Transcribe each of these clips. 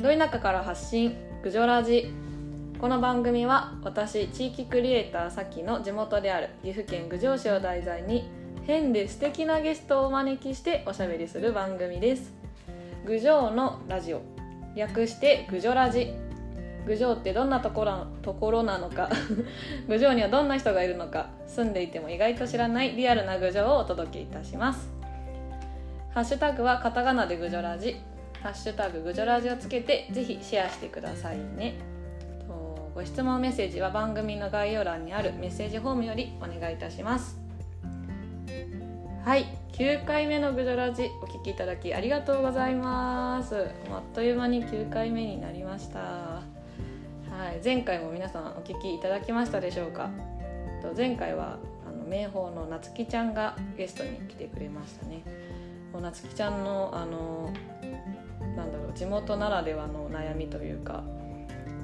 ど田舎から発信ぐじょラジこの番組は私地域クリエイターさきの地元である岐阜県郡上市を題材に変で素敵なゲストをお招きしておしゃべりする番組です。郡上のラジオ。略して郡上ラジ。郡上ってどんなところところなのか。郡上にはどんな人がいるのか。住んでいても意外と知らないリアルな郡上をお届けいたします。ハッシュタグはカタカナでぐじょラジ。ハッシュタグぐじょラジをつけてぜひシェアしてくださいね。ご質問メッセージは番組の概要欄にあるメッセージフォームよりお願いいたします。はい9回目のぐじょラジお聞きいただきありがとうございます。あっという間に9回目になりました。はい前回も皆さんお聞きいただきましたでしょうか？前回はあの名宝のなつきちゃんがゲストに来てくれましたね。なつきちゃんのあのなんだろう地元ならではの悩みというか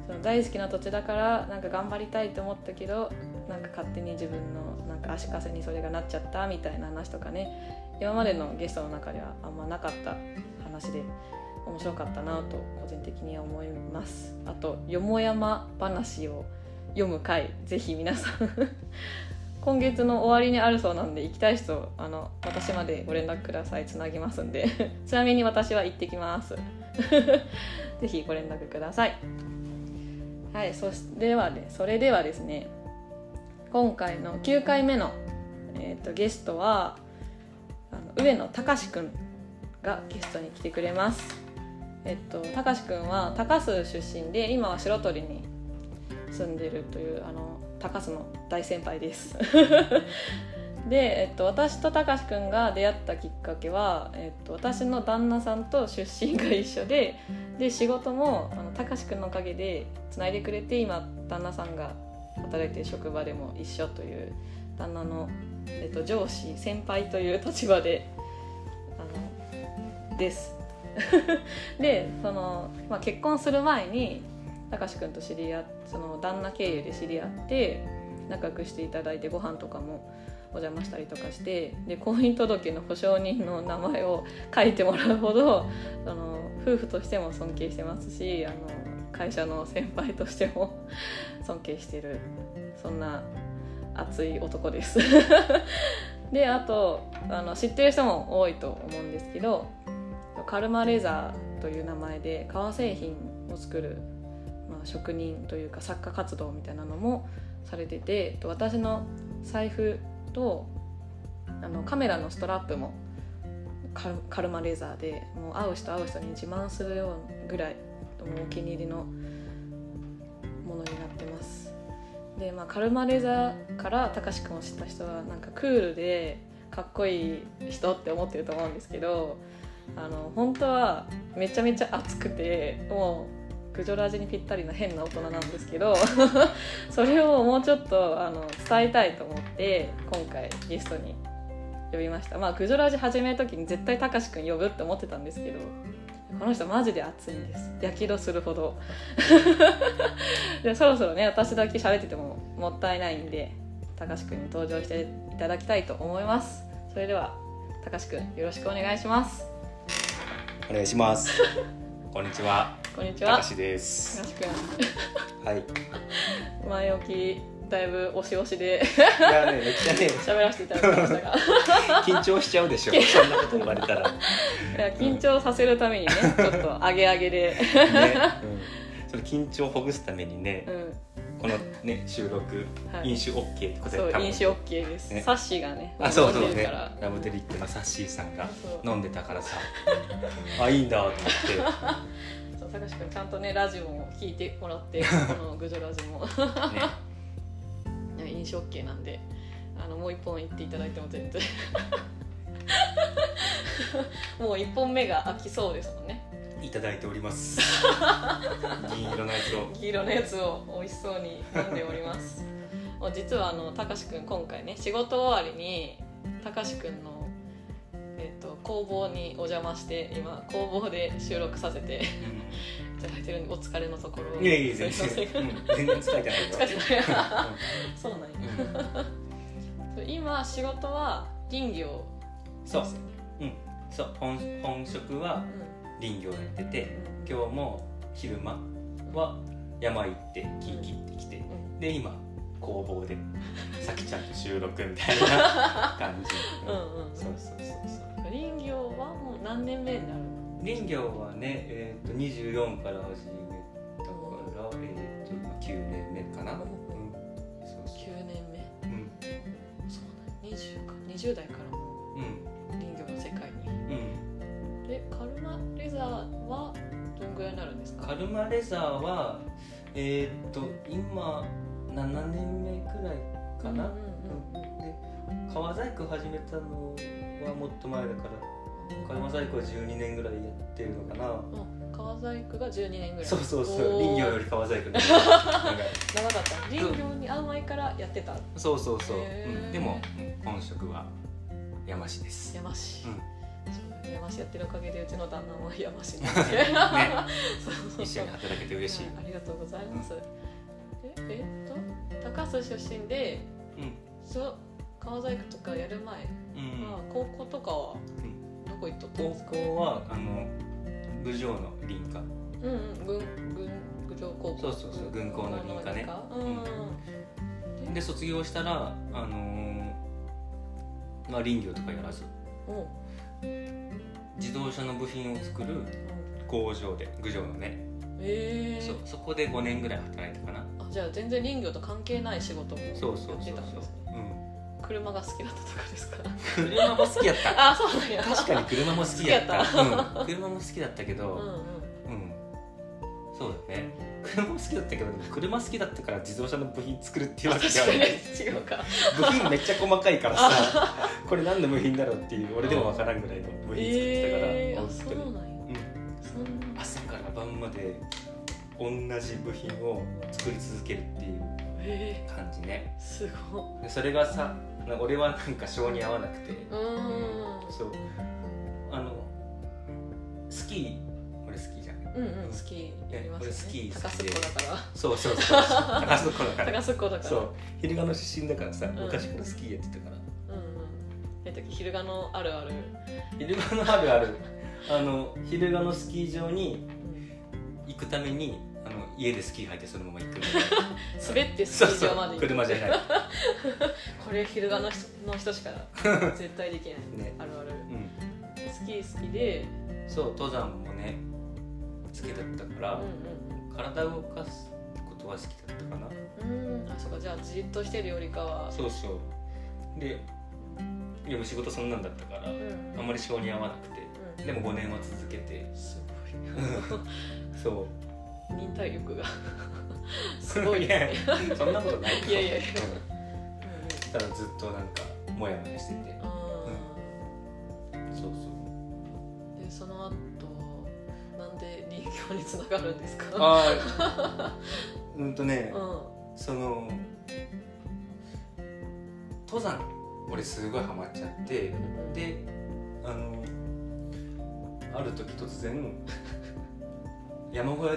その大好きな土地だからなんか頑張りたいと思ったけどなんか勝手に自分のなんか足かせにそれがなっちゃったみたいな話とかね今までのゲストの中ではあんまなかった話で面白かったなと個人的には思います。あとよもやま話を読む回ぜひ皆さん今月の終わりにあるそうなんで行きたい人あの私までご連絡ください。つなぎますんで。ちなみに私は行ってきます。ぜひご連絡ください。はいそしではねそれではですね今回の9回目の、えーと、ゲストはあの上野隆くんがゲストに来てくれます。えっと隆くんは高須出身で今は白鳥に住んでるというあの高須の大先輩です。で、えっと、私とたかしくんが出会ったきっかけは、えっと、私の旦那さんと出身が一緒でで仕事もあのたかしくんのおかげでつないでくれて今旦那さんが働いてる職場でも一緒という旦那の、えっと、上司先輩という立場であのです。でその、まあ、結婚する前にたかしくんと知り合ってその旦那経由で知り合って仲良くしていただいてご飯とかもお邪魔したりとかしてで婚姻届の保証人の名前を書いてもらうほどその夫婦としても尊敬してますしあの会社の先輩としても 尊敬してるそんな熱い男です。であとあの知ってる人も多いと思うんですけどカルマレザーという名前で革製品を作るまあ、職人というか作家活動みたいなのもされてて私の財布とあのカメラのストラップもカルマレーザーでもう会う人会う人に自慢するようぐらいお気に入りのものになってます。で、まあ、カルマレーザーからたかしくんを知った人はなんかクールでかっこいい人って思ってると思うんですけどあの本当はめちゃめちゃ熱くてもうグジョラジにぴったりな変な大人なんですけど それをもうちょっとあの伝えたいと思って今回ゲストに呼びました。まあグジョラジ始める時に絶対たかしくん呼ぶって思ってたんですけどこの人マジで熱いんです。やけどするほど。でそろそろね私だけ喋っててももったいないんでたかしくんに登場していただきたいと思います。それではたかしくんよろしくお願いします。お願いします。こんにちは。こんにちは。高しです。はい。前置きだいぶ押し押しで。いやね、めっちゃね。喋らせていただきましたが。緊張しちゃうでしょ。そんなこと言われたら。いや、緊張させるためにね、ちょっと上げ上げで。ね、うん。その緊張をほぐすためにね。うんこのね収録、はい、飲酒 OK ってことで飲酒 OK です、ね、サッシーがねあそうそうねラブデリックのサッシーさんが飲んでたからさあいいんだと思ってそう高橋君ちゃんとねラジオも聞いてもらって このグジョラジも、ね、飲酒 OK なんであのもう一本行っていただいても全然。もう一本目が飽きそうですもんね。いただいております。銀色のやつを。銀色のやつを美味しそうに飲んでおります。もう実はあのたかしくん今回ね仕事終わりにたかしくんのえっと、工房にお邪魔して今工房で収録させて、いただいてるんでお疲れのところ。いやいや全然、全然疲れてない疲れてないそうなんや、うん、今仕事は林業そう。うん。そう本本職は林業やってて今日も昼間は山行って木切ってきて、うん、で今工房でさきちゃんと収録みたいな感じ。うんうん。そうそうそうそう林業はもう何年目になる林業はね、えーと、と24から始めたから、えーと、と9年目かな、うん、そうそう9年目。うんそうだ20か20代からも林業の世界に、うん、でカルマレザーはどんぐらいになるんですか？カルマレザーはえー、っと今7年目くらいかな、で革細工始めたのはもっと前だから革細工は12年ぐらいやってるのかな、革細工が12年ぐらい。そうそうそう。林業より革細工長かった。林業に会う前からやってた。そうそうそう、うん、でも本職は山師です。山師、うん。山師やってるおかげでうちの旦那も山師なんで、ね、一緒に働けて嬉しい、ありがとうございます、ええっと高須出身で、うん、そう川細工とかやる前は、高校とかはどこ行っとったんですか？高校はあの郡上の林科うんうん郡郡郡上高校。そうそうそう軍校の林科ね、うん、で卒業したらあのー、まあ林業とかやらず。自動車の部品を作る工場で郡上のね。え。ー、そそこで5年ぐらい働いたかな。あじゃあ全然林業と関係ない仕事もやってたんですそうそうそうそう、車が好きだったとかですか？車も好きやった。あそうなんや。確かに車も好きやった。うん、車も好きだったけどうん、うん、そうだね。車も好きだったけど車好きだったから自動車の部品作るっていうわけじゃない。違うか。部品めっちゃ細かいからさこれ何の部品だろうっていう俺でも分からんぐらいの部品作ってたから、えー、そうなんや、うん、朝から晩まで同じ部品を作り続けるっていう感じね、えー、すごいそれがさ俺はなんか性に合わなくて。うん、そう。あのスキー俺スキーじゃん。うんうんスキーやります、ね、俺スキー高須子だから。そうそうそう高須子だから高須子だから。そう。昼賀の出身だからさ、昔からスキーやってたから。うんうん。えっと昼賀のあるある。昼賀のあるある。あの昼賀のスキー場に行くために家でスキー履いてそのまま行く 滑ってスキー場まで行く。車じゃない。これ昼賀の人の人しか絶対できない、ね、あるある、うん、スキー好きで。そう登山もね好きだったから、うんうん、体を動かすことは好きだったかな。うん。あそうか。じゃあじっとしてるよりかは。そうそう。ででも仕事そんなんだったから、うん、あんまり性に合わなくて、うん、でも5年は続けて。すごい。そう忍耐力が。すごい。ですねそんなことないいやいやいや、うん、ただずっとなんかモヤモヤしてて、うん、そうそう。でその後なんで林業につながるんですか？あうんとね、うん、その登山俺すごいハマっちゃって、うん、であのある時突然山小屋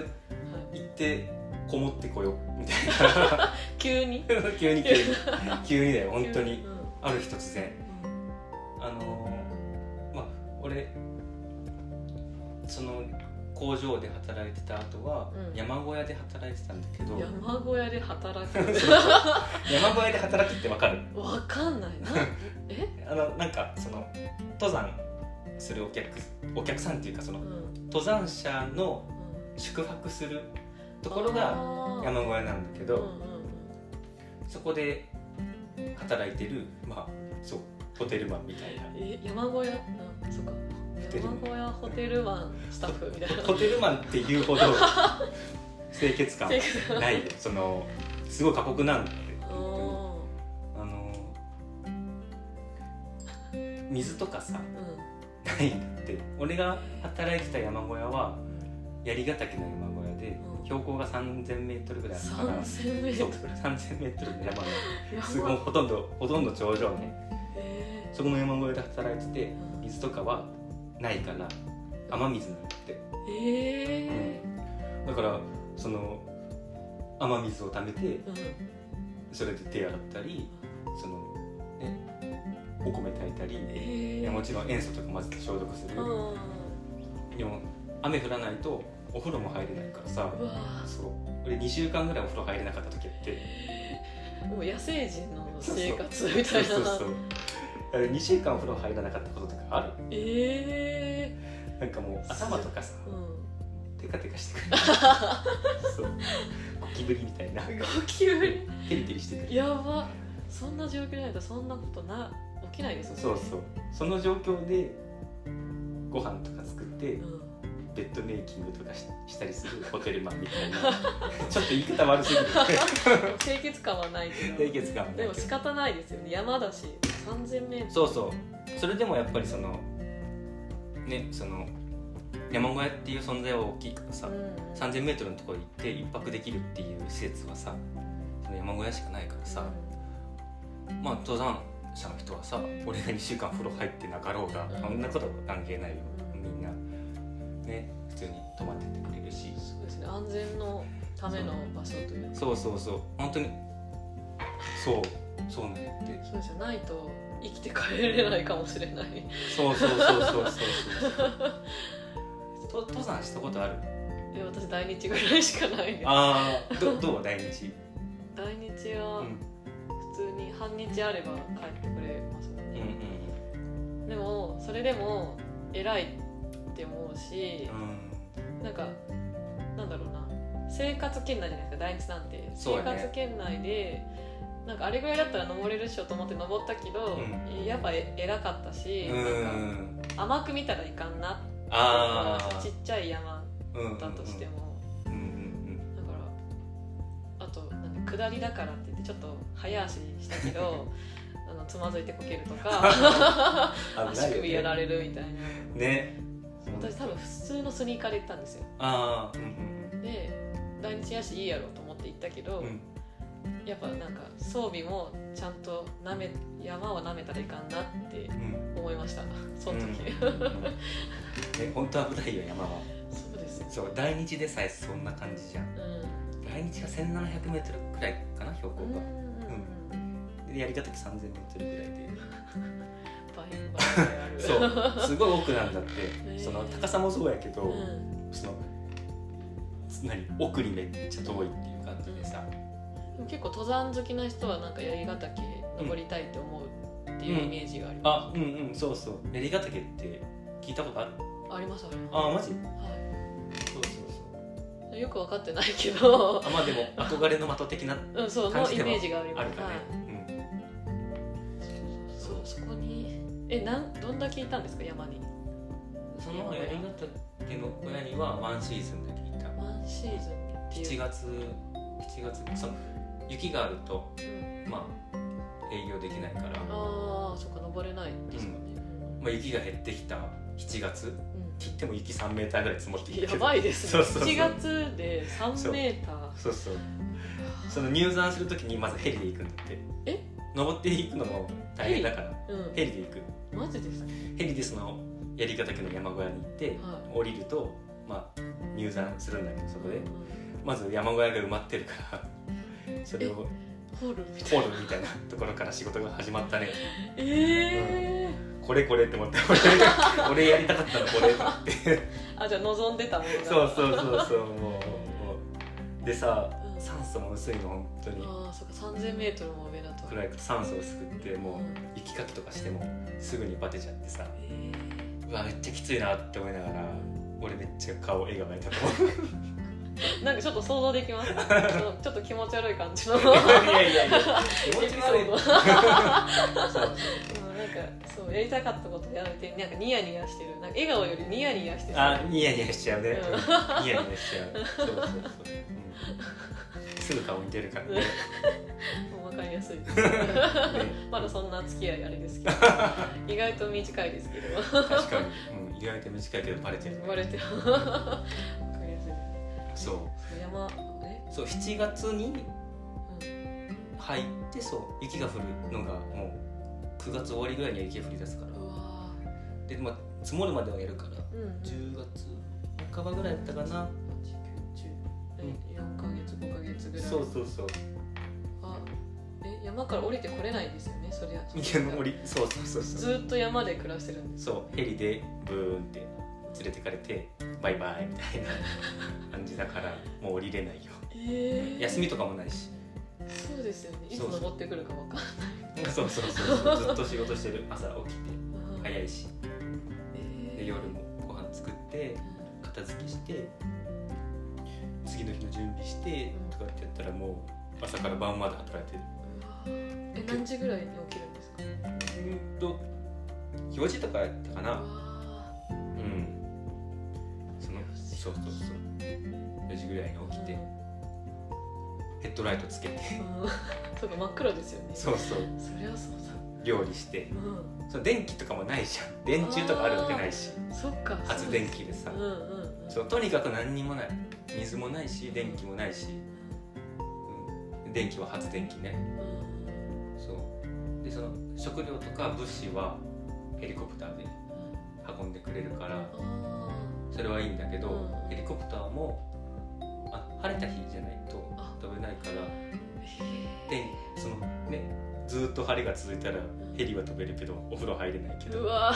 行ってこもってこよみたいな。急に？急に急に。急にだよ本当に、うん、ある日突然、うん、あのまあ俺その工場で働いてた後は、山小屋で働いてたんだけど。山小屋で働く？山小屋で働くってわかる？わかんない。なえ？あのなんかその登山するお客お客さんっていうかその、うん、登山者の宿泊するところが山小屋なんだけど、うんうん、そこで働いてるまあそうホテルマンみたいな。え山小屋、うん、そうか山小屋ホテルマンスタッフみたいな。ホテルマンっていうほど 清潔感ない。そのすごい過酷なんだあの水とかさ、うん、ないって。俺が働いてた山小屋は槍ヶ岳の山小屋で、うん、標高が 3000m ぐらいあるから 3000m の山。のすごいほとんどほとんど頂上ね、えー、そこの山小屋で働いてて水とかはないから雨水なんだって。えー、うん、だからその雨水をためて、うん、それで手洗ったりそのねお米炊いたり、えー、もちろん塩素とか混ぜて消毒する、でも雨降らないとお風呂も入れないからさ。そう。俺2週間ぐらいお風呂入れなかった時あって。もう野生人の生活みたいな。そうそうそう2週間お風呂入らなかったこととかある？ええー、なんかもう頭とかさ、うん、テカテカしてくる。そう。ゴキブリみたいな。ゴキブリ。テリテリしてくる。やば。そんな状況ないとそんなことな起きないですよね。そうそう。その状況でご飯とか作って、うん、ベッドメイキングとかししたりするホテルマンみたいな。ちょっと言い方悪すぎる。清潔感はないけど。清潔感はない。でも仕方ないですよね。山だし 3000m そうそう。それでもやっぱりそのねその山小屋っていう存在は大きいからさ、うん、3000m のところ行って一泊できるっていう施設はさその山小屋しかないからさ、うん、まあ登山者の人はさ俺が2週間風呂入ってなかろうが、うん、そんなこと関係ないよ、みんなね普通に泊まっててくれるし。そうですね安全のための場所というそうそうそう。本当に。そう。そうなんやって。そうじゃないと生きて帰れないかもしれない。そうそうそうそうそう。そうと登山したことある？え私大日ぐらいしかない。ですああどどう？大日？大日は普通に半日あれば帰ってくれますもんね、うんうん、でもそれでも偉いって思うし、うん、なんかなんだろうな。生活圏内じゃないですか大日なんて、ね、生活圏内でなんかあれぐらいだったら登れるっしょと思って登ったけど、うん、やっぱ偉かったし、なんか甘く見たらいかんなあちっちゃい山だとしても、だからあとなん下りだからって言ってちょっと早足したけど あのつまずいてこけるとか足首やられるみたいな。ね私多分普通のスニーカーで行ったんですよ。あ、うんうん、で来日やしいいやろうと思って行ったけど、うん。やっぱなんか装備もちゃんとなめ山をなめたらいかんなって思いました、うん、その時、うん。え本当危ないよ山は？そうです。そう大日でさえそんな感じじゃん、うん、大日が 1700m くらいかな標高が。うん、でやり方 3000m ぐらいでそう。すごい奥なんだって、えー、その高さもそうやけど、その何奥にめっちゃ遠いっていう感じでさ、結構登山好きな人はなんか槍ヶ岳登りたいと思うっていうイメージがあります、うん、あうんうんそうそう。槍ヶ岳って聞いたことある？ありますあります。あマジ？はい。そうそうそう。よく分かってないけど。あまあでも憧れの的的なうんそうのイメージがあるかね、はいうん、えなんどんだけいたんですか？山に。その槍ヶ岳の小屋にはワンシーズンだけいた。ワンシーズンって7月7月その雪があると、まあ営業できないから。ああそっか登れないですかね、まあ、雪が減ってきた7月、うん、切っても雪3メーターぐらい積もってきてやばいですね。そうそうそう。7月で3メーター。そう。そうその入山するときにまずヘリで行くんだって。え？登っていくのも大変だから。ヘリ,、で行く。マジですかヘリでその槍ヶ岳の山小屋に行って、はい、降りると、まあ、入山するんだけどそこで、うん、まず山小屋が埋まってるから それをホール？みたいなホールみたいな ところから仕事が始まったね。ええこれこれって思って俺 俺やりたかったのこれって。あじゃあ望んでたものが。そうそうそうそうもうでさ、うん、酸素も薄いの本当に。ああそっか。3000m も上だと暗い酸素をすくってもう息かきとかしてもすぐにバテちゃってさ、えー、うわめっちゃきついなって思いながら俺めっちゃ顔笑顔がいたと思うなんかちょっと想像できます。ちょっと気持ち悪い感じの。いやいやいや気持ち悪い。そう。そう。なんかそうやりたかったことやめてなんかニヤニヤしてる。なんか笑顔よりニヤニヤしてる。あニヤニヤしちゃうね、うん、ニヤニヤしちゃう。そうそうそう、うん、すぐ顔似てるからね。もう分かりやすい まだそんな付き合いあれですけど。意外と短いですけど。確かに、うん、意外と短いけどバレてる。バレてる。そう。山え？そう7月に入ってそう雪が降るのがもう9月終わりぐらいには雪が降り出すから。で、まあ、積もるまではやるから、うん、10月半ばぐらいだったかな4か月5か月ぐらい。そうそうそう。あえ山から降りてこれないですよね？そりゃ山降りそうそうそうそう。ずっと山で暮らしてるんです。そうヘリでブーンって連れてかれてバイバイみたいな感じだからもう降りれないよ、えー、休みとかもないし。そうですよね。いつ登ってくるか分かんない。そうそうそうそう。ずっと仕事してる。朝起きて早いし、えー、で夜もご飯作って片付けして次の日の準備してとかってやったらもう朝から晩まで働いてる。え何時ぐらいに起きるんですか？うんと4時とかやったかな。うん。そのそうそうそう。4時ぐらいに起きてヘッドライトつけて。そうか真っ暗ですよね。そうそう。そりゃそうだ。料理して。うん。その電気とかもないじゃん。電柱とかあるわけないし。そっか。発電機でさ。うんうんうんそうとにかく何にもない。水もないし電気もないし、うん、電気は発電機ね。そう。でその食料とか物資はヘリコプターで運んでくれるからそれはいいんだけど、うんヘリコプターもあ晴れた日じゃないとあ飛べないからへでそのねずーっと晴れが続いたらヘリは飛べるけどお風呂入れないけどーうわ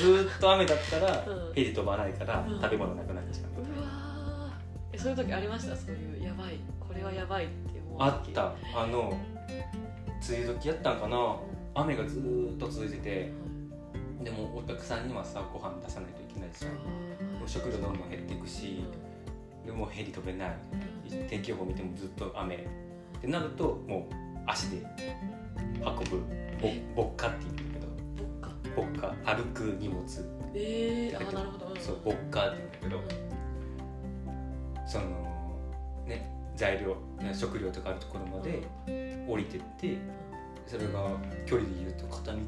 ずーっと雨だったらうん。ヘリ飛ばないからうん。食べ物なくなっちゃう、うわえそういう時ありました？そういうやばい。これはやばいって思う時。あった。あの梅雨時やったんかな。雨がずーっと続いててでもお客さんにはさご飯出さないといけないじゃん。食料どんどん減っていくしでもうヘリ飛べない。天気予報見てもずっと雨。ってなるともう足で運ぶぼぼっかって言うんだけどぼっか？ぼっか歩く荷物。えー、あなるほど、うん。そうぼっかって言うんだけどそのね材料食料とかあるところまで降りてってそれが距離で言うと片道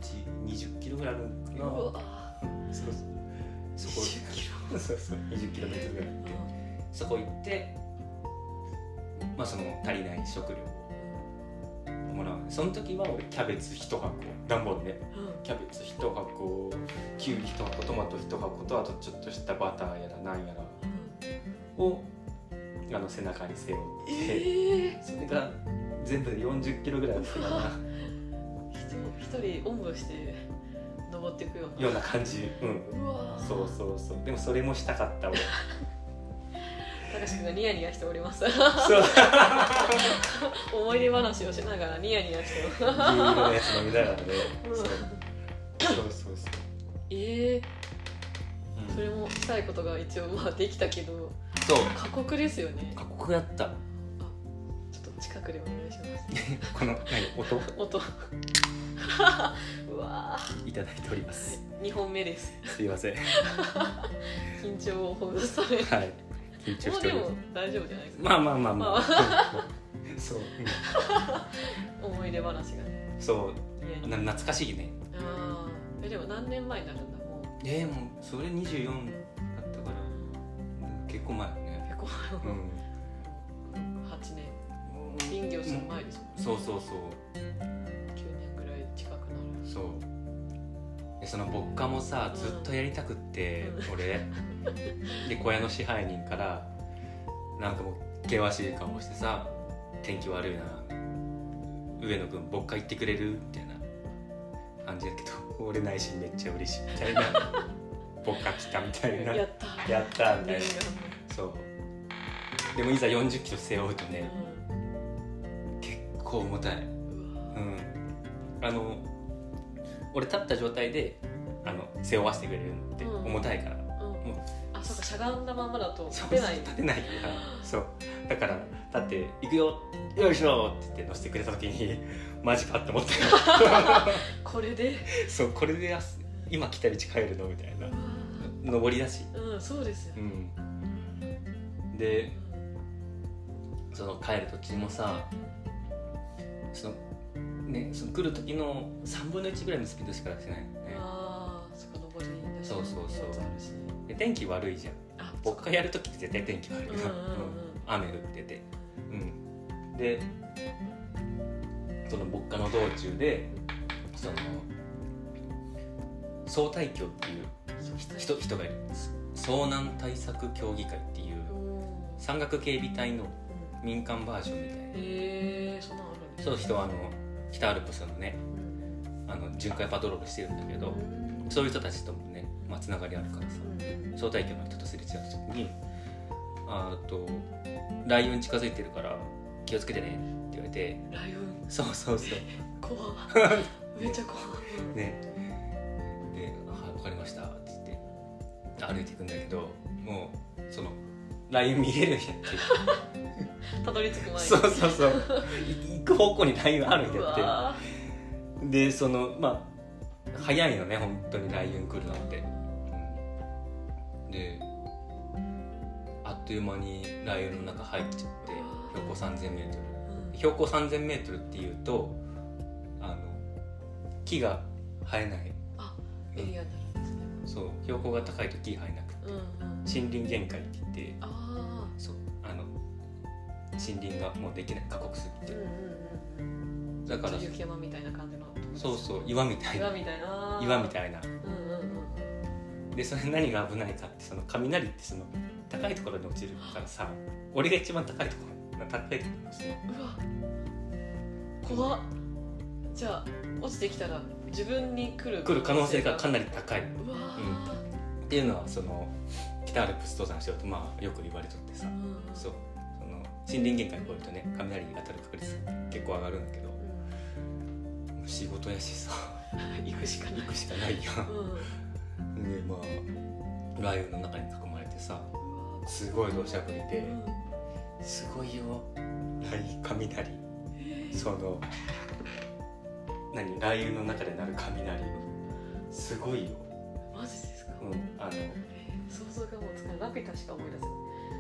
20キロぐらいあるんかなうわ。そうそう。そこ。20キそうそう。20キロメートルぐらい行って。そこ行ってまあその足りない食料。をもらう。その時は俺キャベツ1箱。段ボールね。うん。キャベツ1箱きゅうり1箱トマト1箱とあとちょっとしたバターやらなんやらをあの背中に背負って、えそれが全部で40キロぐらいあったかな。ー、一人おんぶして登っていくような。ような感じ。うん。そうそうそう。でもそれもしたかった俺 高橋君がニヤニヤしております。思い出話をしながらニヤニヤしてます。牛乳のやつ飲みながらね。うん。そう。そうそうええうん。それもしたいことが一応まあできたけどそう。過酷ですよね。過酷やった。ちょっと近くでお願いします。この何音？音。うわいただいておりまー、す。はい、2本目です。すいません。緊張をほぐすために。はい緊張もうでもしております大丈夫じゃないですか？まあまあまあまあ。ま そううん 思い出話がね。そう。な懐かしいね。ヤあー。えでも何年前になるんだ？もう。えー、もうそれ24だったから。うん結構前よね。結構うん。8年。林業する前ですもんね。そうそうそう。9年ぐらい近くなる。そう。でその牧歌もさうんずっとやりたくって、う俺。で小屋の支配人からなんかもう険しい顔してさ「天気悪いな。上野君牧歌行ってくれる?」みたいな。感じやけど俺内心めっちゃ嬉しいみたいな。牧歌来たみたいな。やった。やったみたいな。念そう。でもいざ4 0キロ背負うとね願結構重たい。うん。あの俺立った状態であの背負わせてくれるのってうん。重たいから、うん。もうあそうかしゃがんだままだと立てない。立てないから。そう。だから立って「行くよ。よいしょ!」って言って乗せてくれた時に マジかって思った。よ これで。そうこれで今来た道帰るのみたいな。上りだし。うんそうですよ。うん。でその帰る途中もさそのねその来る時の3分の1ぐらいのスピードしか出せないのね。ああそこ登りだしそうそうそう。で天気悪いじゃん。あ僕がやる時って絶対天気悪い。な、うんうん 雨降ってて。うん。でその牧歌の道中でその総大教っていう人人がいる。遭難対策協議会っていううん山岳警備隊のうん。民間バージョンみたいな。へえそんなのあるんですそう人はあの北アルプスのねうんあの巡回パトロールしてるんだけど、そういう人たちともね、まあ、つながりあるからさ、招待客の人とすれ違った時に「あとライオン近づいてるから気をつけてね」って言われてライオン？そうそうそう。怖 めっちゃ怖ね。で「はい分かりました」って言って歩いていくんだけどもうそのライオン見れるんやってたどり着く前に。そうそうそう。行く方向にライオンあるんやって。でそのまあ早いのね本当にライオン来るのって、うん、であっという間にライオンの中入っちゃって標高 3000m、うん、標高 3000m っていうとあの木が生えない。あエリアになるんですね、そう。標高が高いと木生えなくて、うんうん、森林限界って言ってあ森林がもうできない過酷すぎて、うんうんうん、だから雪山みたいな感じのそうそう岩みたいな。岩みたいな。岩みたいな、でそれ何が危ないかってその雷ってその高いところに落ちるからさ俺が一番高いところ高いところに落ちるうわ怖っ。じゃあ落ちてきたら自分に来る来る可能性がかなり高い、うん、っていうのはその北アルプス登山しようとまあよく言われとってさ、うん、そう森林限界越えるとね雷に当たる確率結構上がるんだけど仕事やしさ。行くしかない。行くしかないやん、うん、でまあライオンの中に囲まれてさすごい土砂降りで、うん、すごいよ。何雷その何雷雨の中で鳴る雷。すごいよ。マジですか？うんあの想像がもうつかない。ラピュタしか思い出せない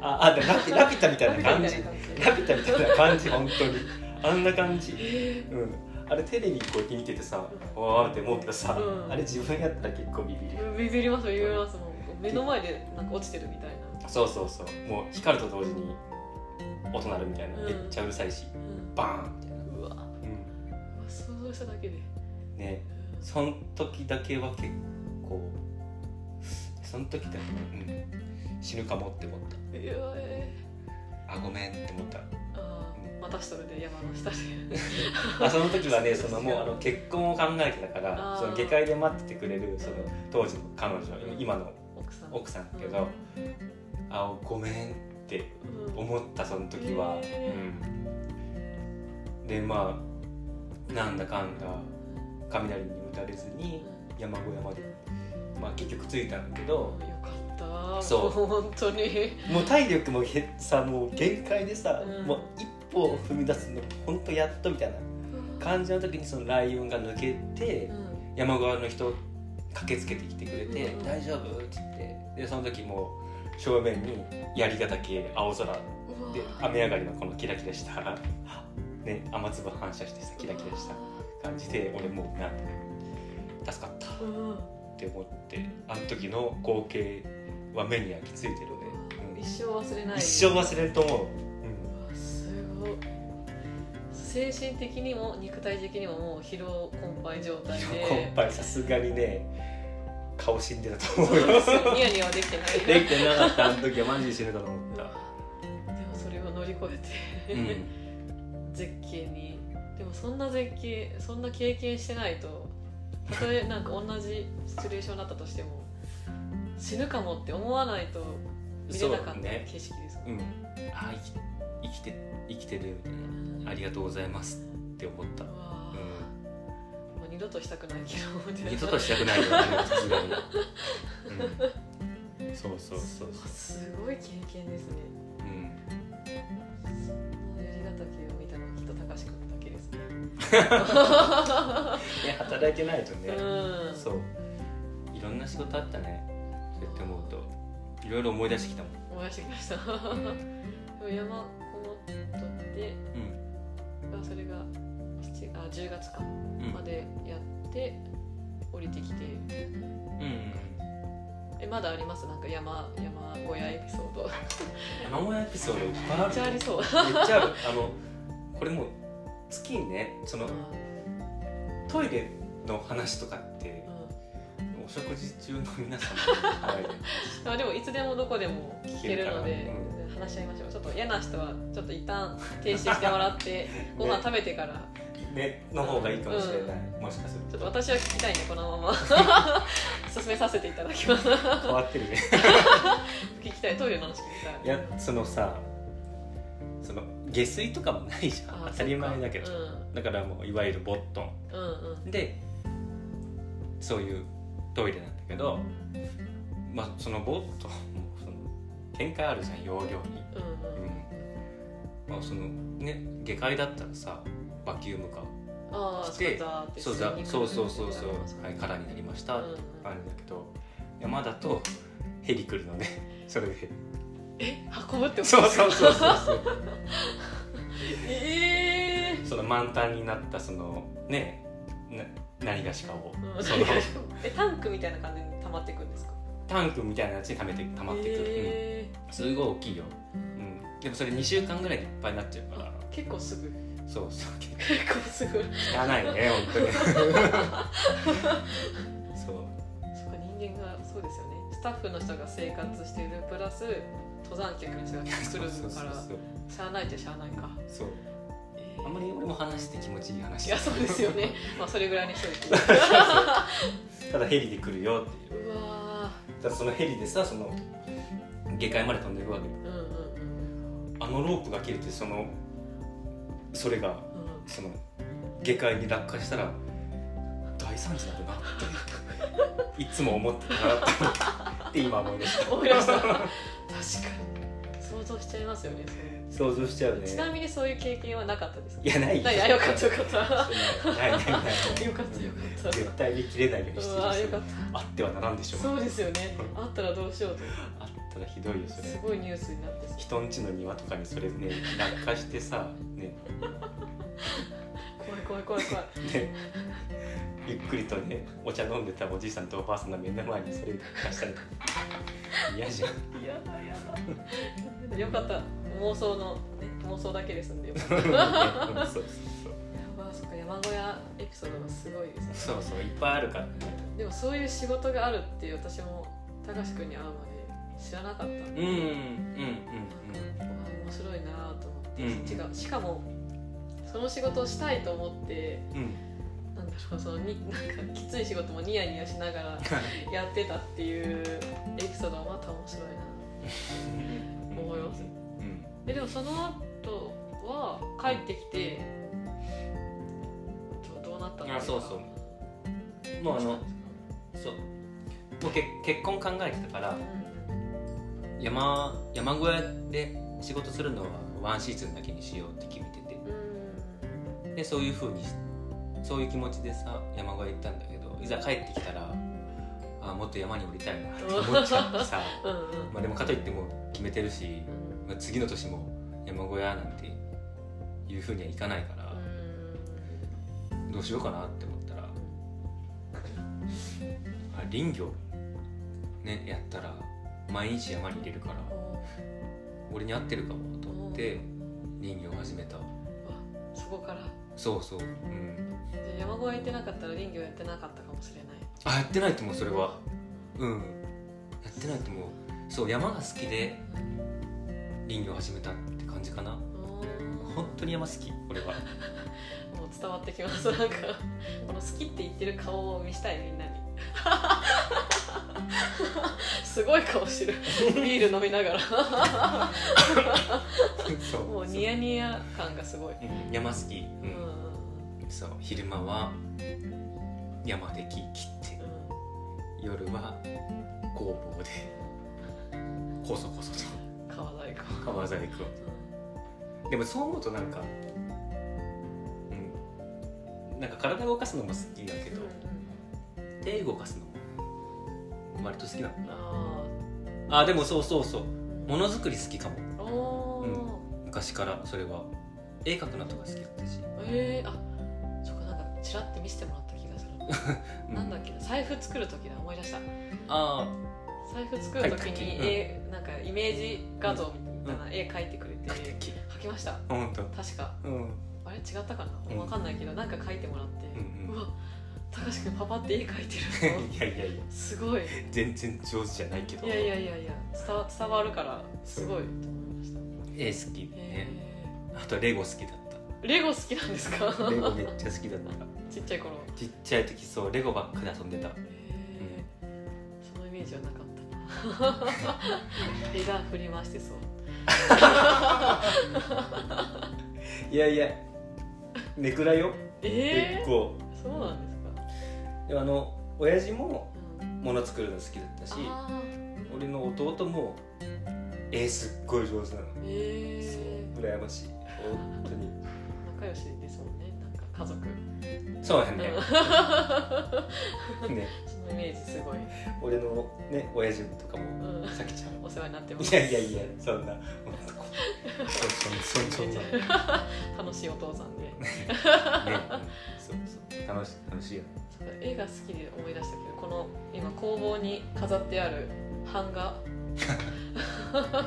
ああでラピラピュタみたいな感じ。ラピュタみたいな感じ本当に。あんな感じ、うん。あれテレビこうやって見ててさわーって思うけどさ、うん、あれ自分やったら結構ビビるビビりますビビりますもん。目の前でなんか落ちてるみたいな。そうそうそう。もう光ると同時に音鳴るみたいな、うん、めっちゃうるさいし、うん、バーンみたいな。うわ、うん、想像しただけで。ね。その時だけは結構その時だけは、うん、死ぬかもって思った。えー、あごめんって思った。私それで山の下で。あその時はねそのもうあの結婚を考えてたからその下界で待っててくれるその当時の彼女今の奥さん。だけど、うん、あごめんって思ったその時は、うん、でまあなんだかんだ雷に打たれずに山小屋まで、まあ、結局着いたんだけどった。そう。本当に。もう体力もさもう限界でさ、うん、もう一歩を踏み出すの本当やっとみたいな感じの時にそのライオンが抜けて、うん、山側の人駆けつけてきてくれて「うん、大丈夫?」って言って。でその時も正面に槍ヶ岳青空で雨上がりのこのキラキラした ね、雨粒反射してさキラキラした感じで俺もうなんて助かったって思ってあの時の光景は目に焼き付いてるね、うん、一生忘れない。一生忘れると思う。精神的にも肉体的にももう疲労困憊状態で。疲労困憊さすがにね顔死んでたと思うよ。ニヤニヤはできてないできてなかったあの時はマジで死ぬかと思った。でもそれを乗り越えて、うん、絶景に。でもそんな絶景そんな経験してないと。たとえなんか同じシチュエーションだったとしても死ぬかもって思わないと見れなかった景色ですもん、ね、うん、あ生きて生きてるみたいな。ありがとうございますって思った、うん、もう二度としたくないけど。二度としたくないよねさすがに、うん、そうそうそうすごい経験ですね。うん。その槍ヶ岳を見たのはきっと高志くんだけですね。ね働いてないとね、うん、そう。いろんな仕事あったね。そうやって思うと。いろいろ思い出してきたもん。思い出してきました、うん、山こもっとって、うん。がそれが7あ10月か、までやって降りてきて。みたいな、うん。えまだあります？なんか山山小屋エピソード。山小屋エピソードいっぱいあるめっちゃありそう。めっちゃある。あのこれもう月にねその、うん、トイレの話とかって、食事中の皆さん。はい、でもいつでもどこでも聞けるので、話し合いましょう。ちょっと嫌な人はちょっと一旦停止してもらって ご飯食べてから。ね。の方がいいかもしれない、うもしかするちょっと私は聞きたいんでこのまま。進めさせていただきます。変わってるね。聞きたい。トイレの話聞きたい。いやそのさその下水とかもないじゃん。あ当たり前だけど、そっかだからもういわゆるボットン。うんうんうん。でそういうトイレなんだけどまあそのボットンもその見解あるじゃん容量に、うんうん。まあ、そのね下界だったらさバキュームかああしてそうそうそうそうそうはい空になりましたってあるんだけど山だとヘリ来るのね。それで。え？運ぶってこと？そうそうそうそう。そ うええその満タンになったそのねな何がしかを、うん。その。えタンクみたいな感じに溜まっていくんですか？タンクみたいなやつに溜めて溜まってくる、えうん。すごい大きいよ、うん、でもそれ2週間ぐらいでいっぱいになっちゃうから。ー、結構すぐ。そうそう。結構すぐ。汚いね本当に。そう。そっか人間がそうですよね。スタッフの人が生活してるプラス登山客の人が来るからしゃあないっちゃしゃあないか、そう。えーあんまり俺も話して気持ちいい話。いやそうですよね。まあそれぐらいにしといてただヘリで来るよっていう。うわだそのヘリでさその下界まで飛んでいくわけ。ーうんうんうん。あのロープが切れてそのそれがうん。その下界に落下したら大惨事だなっていつも思ってたなって 今思い出した。思い出した。確かに。想像しちゃいますよね想像しちゃうね。ちなみにそういう経験はなかったですか？いやないないあよかったよかった。ないないないない。よかったよかった。絶対に切れないようにしてうわよかっるしあってはならんでしょたそうですよね。あったらどうしようと。あったらひどいよそすれごいニュースになって人んちの庭とかにそれね落下してさね。怖い怖い怖い怖い。ねゆっくりとねお茶飲んでたおじいさんとおばあさんの目の前にそれ落下したら嫌じゃんやだや。だよかった。妄想の、ね、妄想だけですんでよかったやそうそう。ばそっか山小屋エピソードがすごいですね。そうそうそういっぱいあるからね。でもそういう仕事があるっていう私も高橋君に会うまで知らなかったうんうんうんうわ面白いなと思って、うん違うしかもその仕事をしたいと思ってうんうんなんだろうそのになんかきつい仕事もニヤニヤしながらやってたっていうエピソードはまた面白いな。思います。うん。えでもその後は帰ってきてどどうなったんですか。あそうそう。もうあのそう。もうけ結婚考えてたからうん。山山小屋で仕事するのはワンシーズンだけにしようって決めてて。うん。でそういうふうにしそういう気持ちでさ山小屋行ったんだけどいざ帰ってきたらあもっと山に降りたいなって思っちゃってさ。うんうん。まあでもかといってもう決めてるし、うん。まあ、次の年も山小屋なんていうふうにはいかないから、どうしようかなって思ったらあ林業ねやったら毎日山に入れるから俺に合ってるかもと思って林業を始めた。そこからそうそう。うん。山小屋行ってなかったら林業やってなかったかもしれない。あやってないと思うそれは。うん。やってないと思う。そう山が好きで林業を始めたって感じかな。うん本当に山好き俺は。もう伝わってきますなんか。この好きって言ってる顔を見したいみんなに すごい顔してる。ビール飲みながら。そう。もうニヤニヤ感がすごい、うん。山好き、ううん。ん、そう。昼間は山で木切って夜は工房で こそこそと。川細工。川細工を。でもそう思うとなんかうん。なんか体を動かすのも好きだけど、手動かすのも割と好きな。のああでもそうそうそう。ものづくり好きかも。あおー、昔からそれは。絵描くのとか好きだったし、えー、あそこなんかチラって見せてもらった気がする、うなんだっけな財布作る時だ思い出した。あ財布作る時に絵、なんかイメージ画像みたいな絵描いてくれて、あ描いたっけ描きました。本当確か。うん。あれ？違ったかな、うんわかんないけどなんか描いてもらって、うんうん。わ高橋君パパって絵描いてる いやいやいや。のすごい。い全然上手じゃないけど。やいやいやいや。伝わ伝わるからすごいと思いました。絵好きでね。へあとレゴ好きだった。レゴ好きなんですか？レゴめっちゃ好きだった。ちっちゃい頃。ちっちゃい時そうレゴばっかで遊んでた。へえそのイメージはなかったな。枝振り回してそう。いやいやネクラよ。え結構。ー、そうなんですか、でもあの親父もうん、物作るの好きだったしあ俺の弟も絵すっごい上手なの。ー。えー、羨ましい。本当に。仲良しですもんね。なんか家族、そうやね。うん。ね。そのイメージすごい、俺のね親父とかもうん、さきちゃん。お世話になってます。いやいやいやそんな。そそそそんなね楽しいお父さんで。そうそう。楽しい楽しいよ絵が好きで思い出したけどこの今工房に飾ってある版画。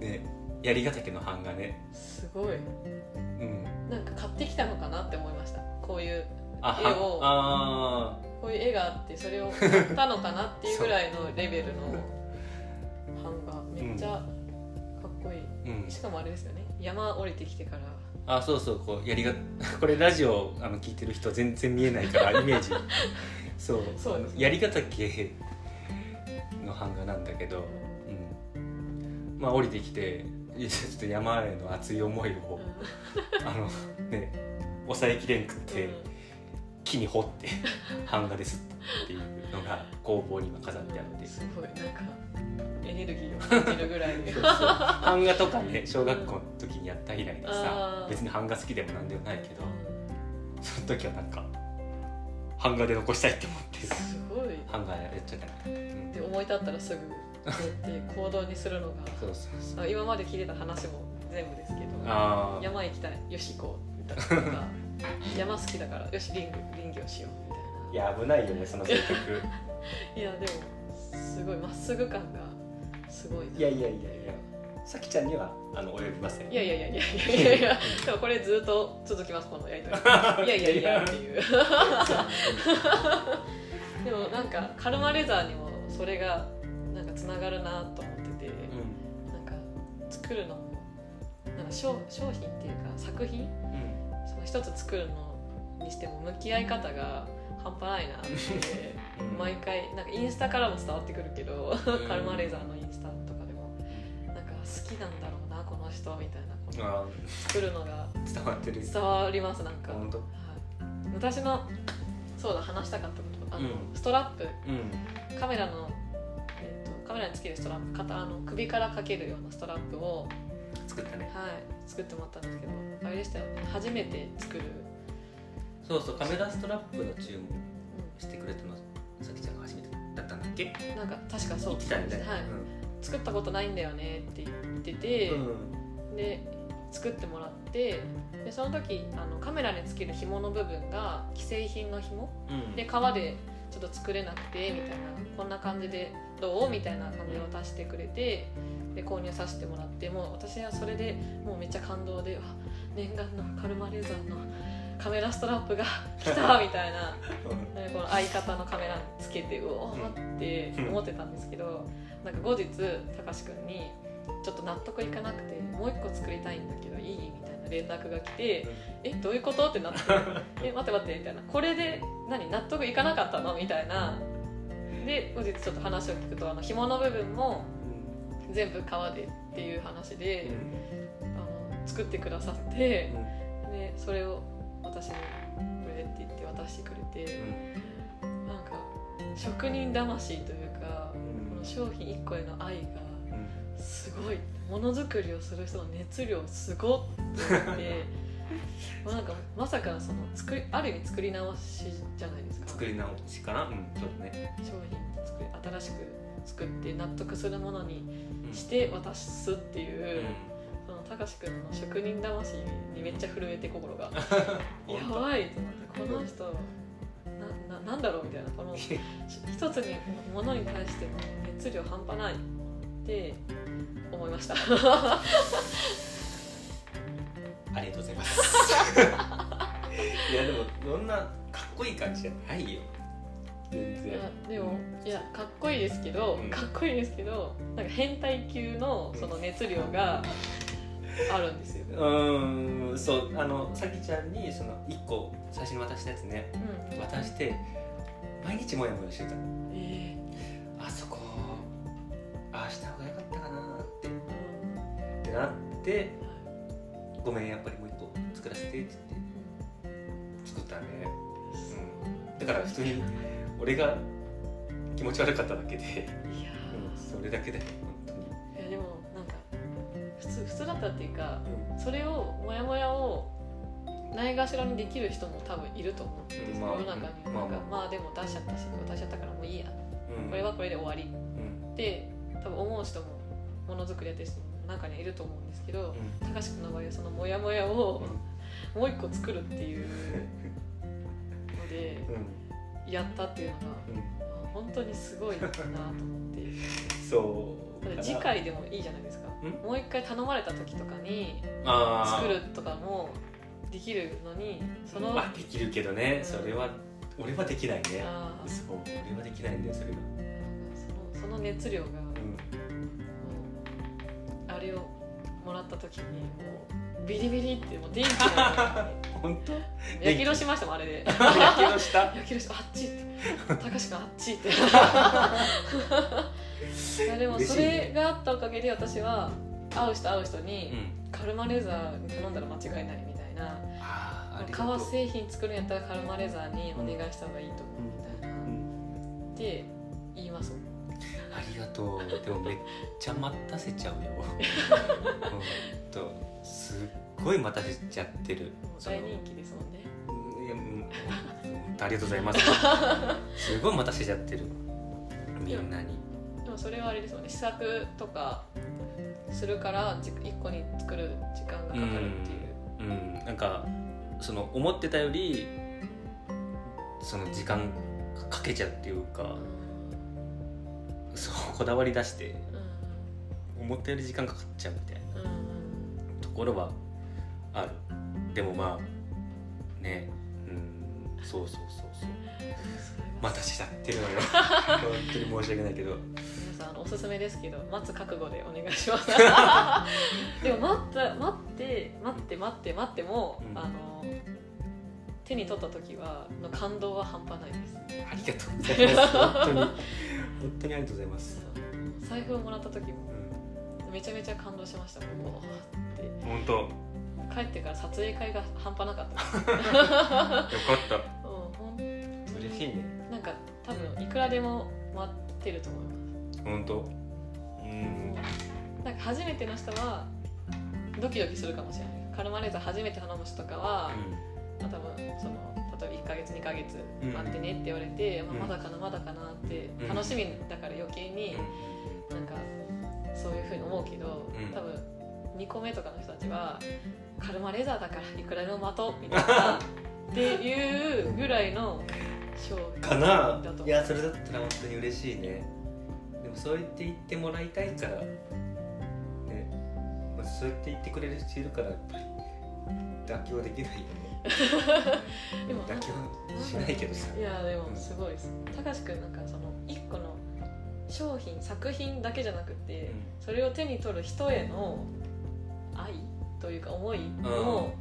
ね槍ヶ岳の版画ね。すごい。うん。なんか買ってきたのかなって思いました。こういうあ絵を。あこういう絵があってそれを買ったのかなっていうぐらいのレベルの版画。めっちゃかっこいい。ーうん。しかもあれですよね。山降りてきてからあそうそうこう槍が これラジオあの聞いてる人全然見えないから イメージ。そう。そうね。槍ヶ岳の版画なんだけど、うん、まあ降りてきてちょっと山への熱い思いをあのね抑えきれんくって、木に掘って 版画ですっていうのが工房に今飾ってあって。すごい。なんかエネルギーを感じるぐらいで。そうそう。版画とかね小学校の時にやった以来でさ別に版画好きでもなんでもないけどその時はなんか版画で残したいって思って。すごい。版画やっちゃったから、うん、で思い立ったらすぐやって行動にするのが。そうそうそう。あ今まで聞いてた話も全部ですけど。ああ山行きたいよし行こうみたいなとか山好きだから。よし林業林業しようみたいな。いや危ないよねその性格 いやでもすごいまっすぐ感がすごいな。いやいやいやいや。さきちゃんにはあの及びません。いやいやいやいやいやいや。でもこれずっと続きますこのやりとり。いやいやいやっていう。でもなんかカルマレザーにもそれがなんかつながるなと思っててうなんか作るのもなんか商商品っていうか作品んうんその一つ作るのにしても向き合い方が半端ないなってうん。毎回なんかインスタからも伝わってくるけど、ん。カルマレーザーのインスタとかでもなんか好きなんだろうなこの人みたいなこのあ作るのがー伝わってる。伝わりますなんか、はい。私のそうだ話したかったこと。あの、うん。ストラップ。うん。カメラの、えー、とカメラにつけるストラップ肩あの首からかけるようなストラップを、作ったね。はい、作ってもらったんですけどあれでしたよね。初めて作る、そうそうカメラストラップの注文してくれたのさきちゃんが初めてだったんだっけ？うん、なんか確かそう言ってたよねはい。作ったことないんだよねって言ってて、うん。で作ってもらってでその時あのカメラにつける紐の部分が既製品の紐？うん。で革でちょっと作れなくてみたいな。こんな感じでどう？みたいな感じで渡してくれてで購入させてもらってもう私はそれでもうめっちゃ感動であ念願のカルマレーザーのカメラストラップが 来たみたいな でこの相方のカメラにつけてうおーって思ってたんですけどなんか後日たかしくんにちょっと納得いかなくてもう一個作りたいんだけどいい？みたいな連絡が来てえどういうこと？ってなってえ待って待ってみたいな。これで何？納得いかなかったの？みたいな。で後日ちょっと話を聞くとあの紐の部分も全部革でっていう話で、あの作ってくださってでそれを私にこれでって言って渡してくれてなんか職人魂というかこの商品1個への愛がすごいものづくりをする人の熱量すごっって思って まあなんかまさかその作りある意味作り直しじゃないですか。作り直しかな？うんそうだね。商品作り新しく作って納得するものにして渡すっていう、そのたかしくんの職人魂にめっちゃ震えて心が。やばいと思ってこの人なななんだろうみたいなこの一つにものに対しての熱量半端ないって思いました。ありがとうございます。いやでもそんなかっこいい感じじゃないよ全い然やでもいやかっこいいですけど、うん。かっこいいですけどなんか変態級のその熱量があるんですよ。うんそうあのさきちゃんにその1個最初に渡したやつね、うん。渡して毎日モヤモヤしてた。のえあそこああした方がよかったかなって。ーってなってごめんやっぱりもう1個作らせてって言って。作ったね、うん、だから普通に俺が気持ち悪かっただけで、いやうん、それだけだよ本ーいやでもなんか普通普通だったっていうか当に、それをモヤモヤをないがしろにできる人も多分いると思うんです、まあ世の中にはまあなん。か、まあでも出しちゃったし出しちゃったからもういいや。うん。これはこれで終わり。うん。って多分思う人もものづくりやってる人も中にはいると思うんですけどうん。高橋君の場合はそのモヤモヤを もう一個作るっていうのでうんやったっていうのがうん。あ本当にすごいなと思って。そう次回でもいいじゃないですか。ん？もう一回頼まれた時とかに作るとかもできるのにその、まあできるけどね、うん。それは俺はできないね。そう俺はできないんだよそれが、そのその熱量が、もうん、うあれをもらった時にもうビリビリってもう電気が。本当？焼きろしましたもんあれで。やけどした？焼きろしあっち。って高橋君あっちって。いやでもそれがあったおかげで私は会う人会う人うに、ん。カルマレザーに頼んだら間違いないみたいな。革製品作るんやったらカルマレザーにお願いした方がいいと思うみたいな、うん。って言いますもん。ありがとう。でもめっちゃ待たせちゃうよ。ほんとすっごい待たせちゃってる。もう大人気ですもんね。いやうん本当ありがとうございます。すごい待たせちゃってる。みんなに。でもそれはあれですよね。試作とかするからじ1個に作る時間がかかるっていう、うんなんかその思ってたよりその時間かけちゃうっていうかそうこだわり出してうん。思ったより時間かかっちゃうみたいなころはある。でもまあねうんそうそうそうそう。それが待たせちゃってるのよ本当に申し訳ないけど。皆さんおすすめですけど待つ覚悟でお願いします。でも待った待って待って待って待っても、うん。あの手に取った時はの感動は半端ないです。ありがとうございます。本当に。本当にありがとうございます、財布をもらった時もうめちゃめちゃ感動しましたってん、本当。よ帰ってから撮影会が半端なかった。ですかった。うん嬉しいね。なんか多分いくらでも待ってると思います。本当。うん。なんか初めての人はドキドキするかもしれない。カルマレーザー初めて頼む人とかは、まあ、多分その例えば1ヶ月2ヶ月うん待ってねって言われて、うん。まあ、まだかなまだかなってうん。楽しみだから余計にうん。なんかそういうふうに思うけど、うん。多分2個目とかの人たちはカルマレーザーだからいくらでも待とうみたいな っていうぐらいの商品かな。いやそれだったら本当に嬉しいね。でもそう言って言ってもらいたいからね、まあ、そう言って言ってくれる人いるからやっぱり妥協できないよね。でも妥協しないけどさ。いやでもすごいです。高橋君なんかその1個の商品作品だけじゃなくて、それを手に取る人への愛というか思いも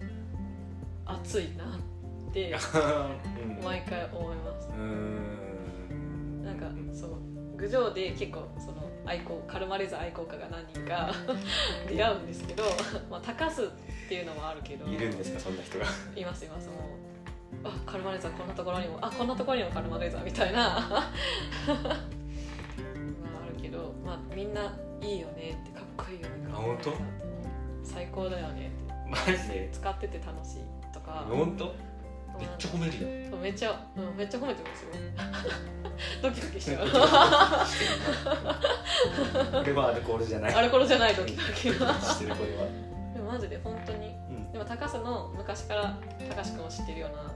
熱いなって うん。毎回思います。ん。なんかそう。郡上で結構その愛好カルマレザ愛好家が何人か 出会うんですけど、まあ、高すっていうのもあるけどいるんですかそんな人が？いますいます。もうあカルマレザーこんなところにもあこんなところにもカルマレザーみたいなど、まあ、みんないいよねってかっこいいよねあ本当？カルマレザーって最高だよねって。マジで？使ってて楽しいとか。本当？めっちゃ褒めるよめっちゃ、うん、めっちゃ褒めてますよ。ドキドキしちゃう。これはアルコールじゃない。アルコールじゃないドキドキは。してるこれはでもマジで本当にうんでも高須の昔から高須君を知ってるようなあの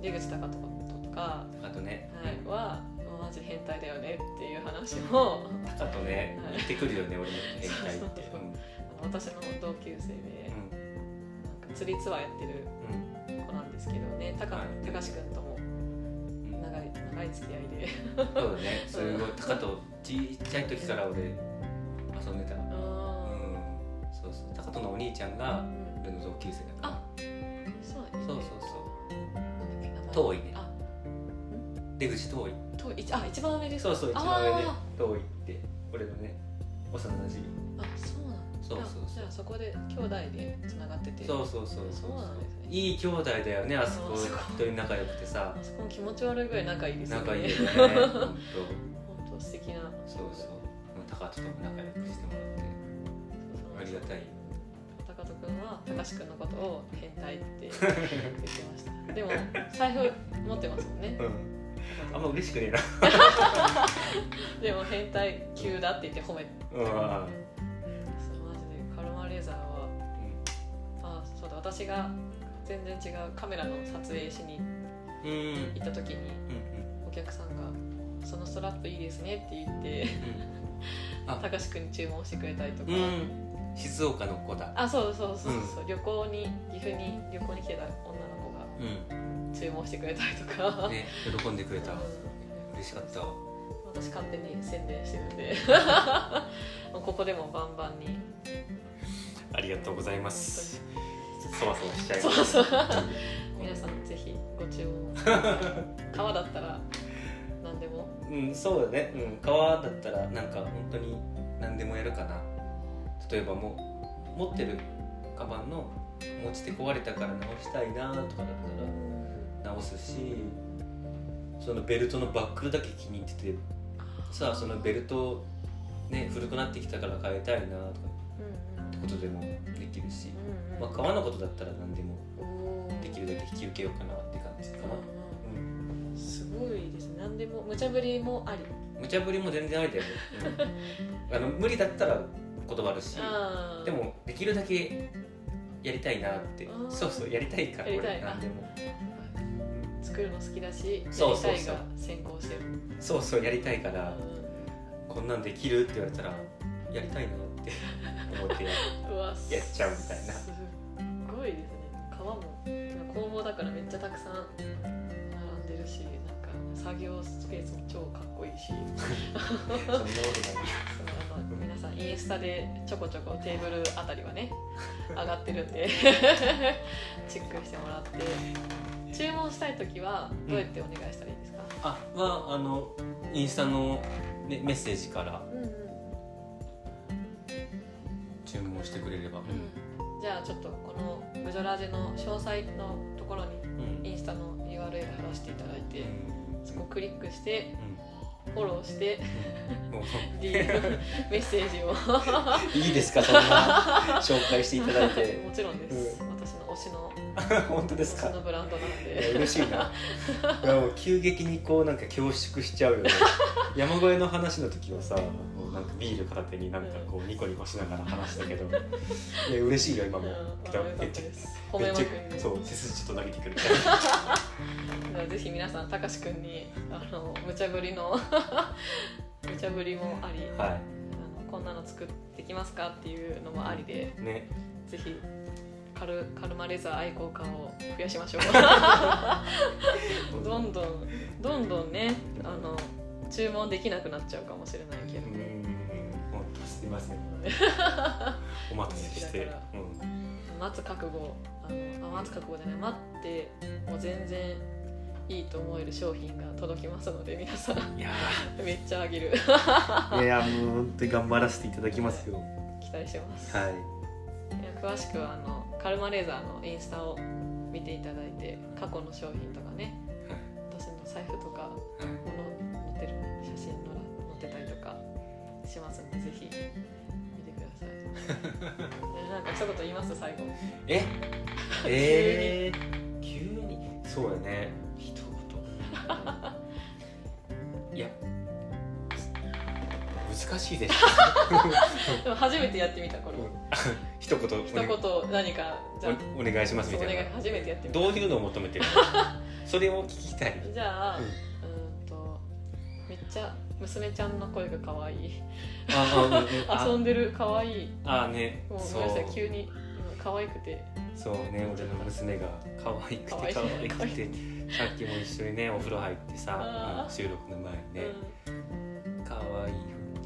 出口高人とか、あとね。はい、はマジ変態だよねっていう話も。タカとねはい。言ってくるよね俺の変態って。そうそうあの私の同級生でうん。なんか釣りツアーやってるうん。子なんですけどね。高はい。高須君ともうん。長い長い付き合いで。そうだね。すごいタカとちっちゃい時から俺遊んでた。うん。あそそうそう。高人のお兄ちゃんが俺の同級生だから。あそうそうそうそう。遠いね。出口遠い遠いあ一番上ですそうそう一番上で遠いって俺のね幼馴染。あそうなんそうそうじゃあそこで兄弟でつながってて。そうそうそうそうそう。なんですね。いい兄弟だよねあそこ。あそこ一人仲良くてさ。あそこも気持ち悪いぐらい仲いいですよね。仲いいよね本本当素敵な。当そうそう。高人とも仲良くしてもらって。ありがたい高人君は高志君のことを変態って言ってました。でも財布持ってますもんね。うんあんま嬉しくねえな。でも変態級だって言って褒めてうん。そうマジでカルマレーザーは。あそうだ私が全然違うカメラの撮影しにうん。うん行った時にうんお客さんが「そのストラップいいですね」って言ってあ。高志くんに注文してくれたりとか、うん。うん静岡の子だ。あそうそうそうそう、旅行に岐阜に旅行に来てた注文してくれたりとか、ね喜んでくれた。うん嬉しかった。わ私勝手に宣伝してるんで。ここでもバンバンに。ありがとうございます。そわそわしちゃいそうますそう皆さんぜひご注文。川だったら何でも。うんそうだね。うん川だったらなんか本当に何でもやるかな。例えばもう持ってるカバンの持ち手壊れたから直したいなとかだったら直すしそのベルトのバックルだけ気に入っててさあそのベルトね古くなってきたから変えたいなとかうんってことでもできるし、まあ、革のことだったら何でもできるだけ引き受けようかなって感じかな、うんうん、すごいですね。何でも無茶ぶりもあり？無茶ぶりも全然ありだよね、うん。あの無理だったら断るしでもできるだけやりたいなって。そうそうやりたいから。俺何でも。作るの好きだしそうそうそう。やりたいが先行して。るそうそうやりたいから。うこんなんできるって言われたらやりたいなって思って やっちゃうみたいな。すごいですね。皮も今工房だからめっちゃたくさん並んでるし作業スペースも超かっこいいし。そんなことない皆さんインスタでちょこちょこテーブルあたりはね 上がってるんでチェックしてもらって。注文したい時はどうやってお願いしたらいいですか、あはあのインスタの、ね、メッセージから。うんうん注文してくれれば。じゃあちょっとこの「ブジョラジ」の詳細のところにうん。インスタの URL 貼らせていただいて。うんそこをクリックしてうん。フォローしてもう。DM メッセージを。いいですかそんな。紹介していただいて。もちろんです、私の推しの本当ですか？推しのブランドなんで。嬉しいな。いやもう急激にこうなんか恐縮しちゃうよね。山越えの話の時はさなんかビール片手になんかこうニコニコしながら話したけど。いや嬉しいよ今もめっちゃめめっちゃそう背筋ちょっと投げてくる。ぜひ皆さんたかしくんにあの無茶ぶりの 無茶ぶりもあり、はあのこんなの作ってきますかっていうのもありでいね。ぜひカルカルマレザー愛好家を増やしましょう。どんどんどんどんねあの注文できなくなっちゃうかもしれないけど、うん本当すいません お待たせして。うん。待つ覚悟あのあ待つ覚悟じゃない待ってもう全然いいと思える商品が届きますので皆さん。いや めっちゃあげる。ーいやもう本当に頑張らせていただきますよ。期待してます、はい。いや詳しくはあのカルマレーザーのインスタを見ていただいて過去の商品とかね私の財布とかはいしますんでぜひ見てください。ね なんか一言言います？最後。え？えー、急に。そうやね。一言。いや難しいでしょ。でも初めてやってみたこれ。一言一言何かじゃあ。おお願いしますみお願いたいな初めてやってみた。どういうのを求めてるの？それを聞きたい。じゃあ、ううんん、とめっちゃ娘ちゃんの声が可愛い。遊んでる可愛い。ああね。もうごそめんなさいうそう急に今可愛くて。ね俺の娘が可愛くて可可愛くてさっきも一緒にねお風呂入ってさ、収録の前にね。うん。可愛い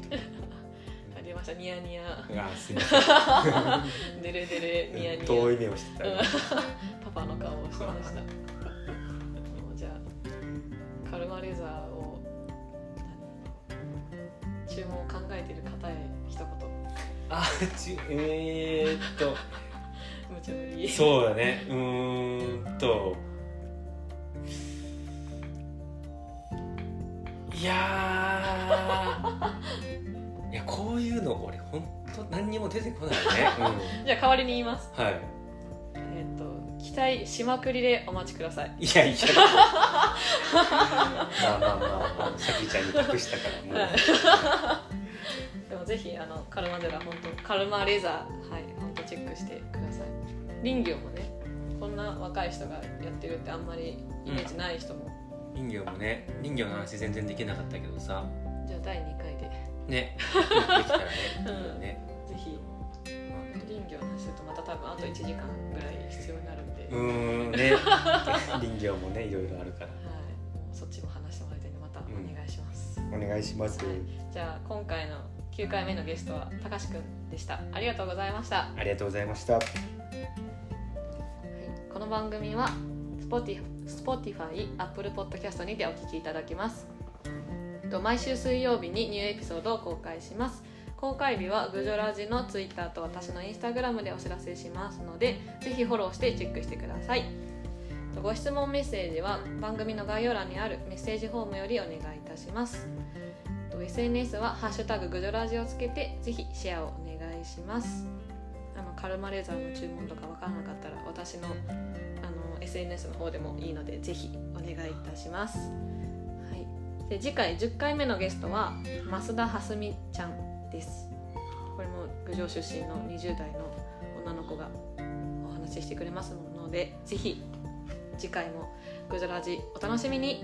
ありましたニヤニヤ。あすみません。デレデレニヤニヤ。遠い目をしてた。パパの顔をしてました。じゃあカルマレザーを注文を考えている方へ一言。あちえー、っと。無茶ぶり。そうだね。うーんと。いや いやこういうの俺本当何にも出てこないね、うん、じゃあ代わりに言います。はい。えっ、と期待しまくりでお待ちください。いやいや。まあまあまあまあ。さきちゃんに託したからもう、でもぜひあのカルマゼラ本当カルマレザーはい本当チェックしてください。林業もねこんな若い人がやってるってあんまりイメージない人も、うん林業もね林業の話全然できなかったけどさ。じゃあ第2回で。ね。できたらね。うん、ね。ぜひ。林業の話するとまた多分あと1時間ぐらい必要になるんで。うんね。林業もねいろいろあるから、はい、そっちも話してもらいたいんでまたお願いします、うん、お願いします、はい、じゃあ今回の9回目のゲストはたかしくんでした。ありがとうございました。ありがとうございました、はい、この番組は Spotify、Apple Podcast にてお聞きいただけます。毎週水曜日にニューエピソードを公開します。公開日はグジョラジの Twitter と私の Instagram でお知らせしますので、ぜひフォローしてチェックしてください。ご質問メッセージは番組の概要欄にあるメッセージフォームよりお願いいたします。SNS は「ハッシュタググジョラジ」をつけてぜひシェアをお願いします。あのカルマレーザーの注文とか分からなかったら私のあの SNS の方でもいいのでぜひお願いいたします、で次回10回目のゲストは増田はすみちゃんです。これも郡上出身の20代の女の子がお話ししてくれますので是非次回も「郡上ょラジ」お楽しみに。